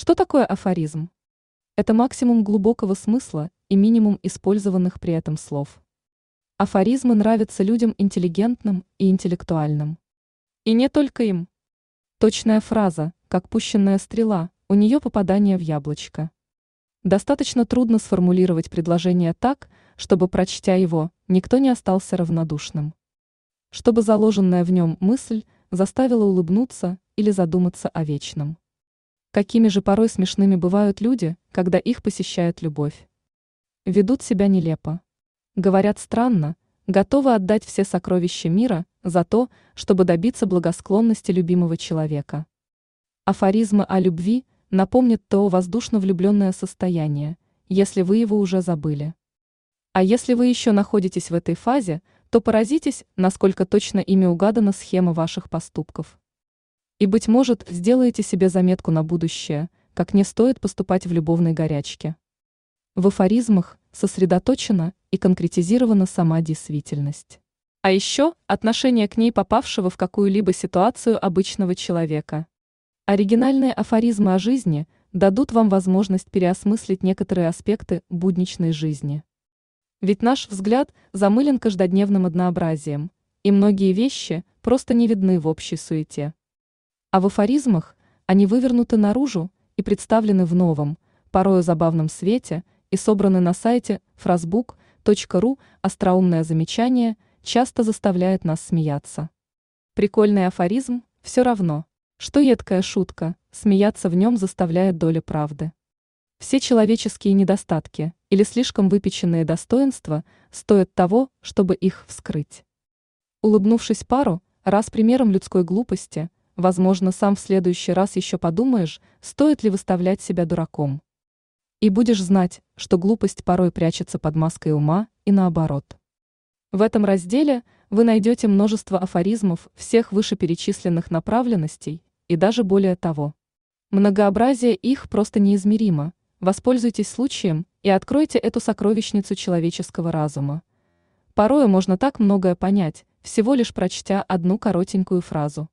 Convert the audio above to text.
Что такое афоризм? Это максимум глубокого смысла и минимум использованных при этом слов. Афоризмы нравятся людям интеллигентным и интеллектуальным. И не только им. Точная фраза, как пущенная стрела, у нее попадание в яблочко. Достаточно трудно сформулировать предложение так, чтобы, прочтя его, никто не остался равнодушным. Чтобы заложенная в нем мысль заставила улыбнуться или задуматься о вечном. Какими же порой смешными бывают люди, когда их посещает любовь. Ведут себя нелепо. Говорят странно, готовы отдать все сокровища мира за то, чтобы добиться благосклонности любимого человека. Афоризмы о любви напомнят то воздушно влюбленное состояние, если вы его уже забыли. А если вы еще находитесь в этой фазе, то поразитесь, насколько точно ими угадана схема ваших поступков. И, быть может, сделаете себе заметку на будущее, как не стоит поступать в любовной горячке. В афоризмах сосредоточена и конкретизирована сама действительность. А еще отношение к ней попавшего в какую-либо ситуацию обычного человека. Оригинальные афоризмы о жизни дадут вам возможность переосмыслить некоторые аспекты будничной жизни. Ведь наш взгляд замылен каждодневным однообразием, и многие вещи просто не видны в общей суете. А в афоризмах они вывернуты наружу и представлены в новом, порою забавном свете и собраны на сайте frasbook.ru остроумное замечание часто заставляет нас смеяться. Прикольный афоризм все равно, что едкая шутка, смеяться в нем заставляет доля правды. Все человеческие недостатки или слишком выпеченные достоинства стоят того, чтобы их вскрыть. Улыбнувшись пару, раз примером людской глупости – Возможно, сам в следующий раз еще подумаешь, стоит ли выставлять себя дураком. И будешь знать, что глупость порой прячется под маской ума и наоборот. В этом разделе вы найдете множество афоризмов всех вышеперечисленных направленностей и даже более того. Многообразие их просто неизмеримо. Воспользуйтесь случаем и откройте эту сокровищницу человеческого разума. Порою можно так многое понять, всего лишь прочтя одну коротенькую фразу.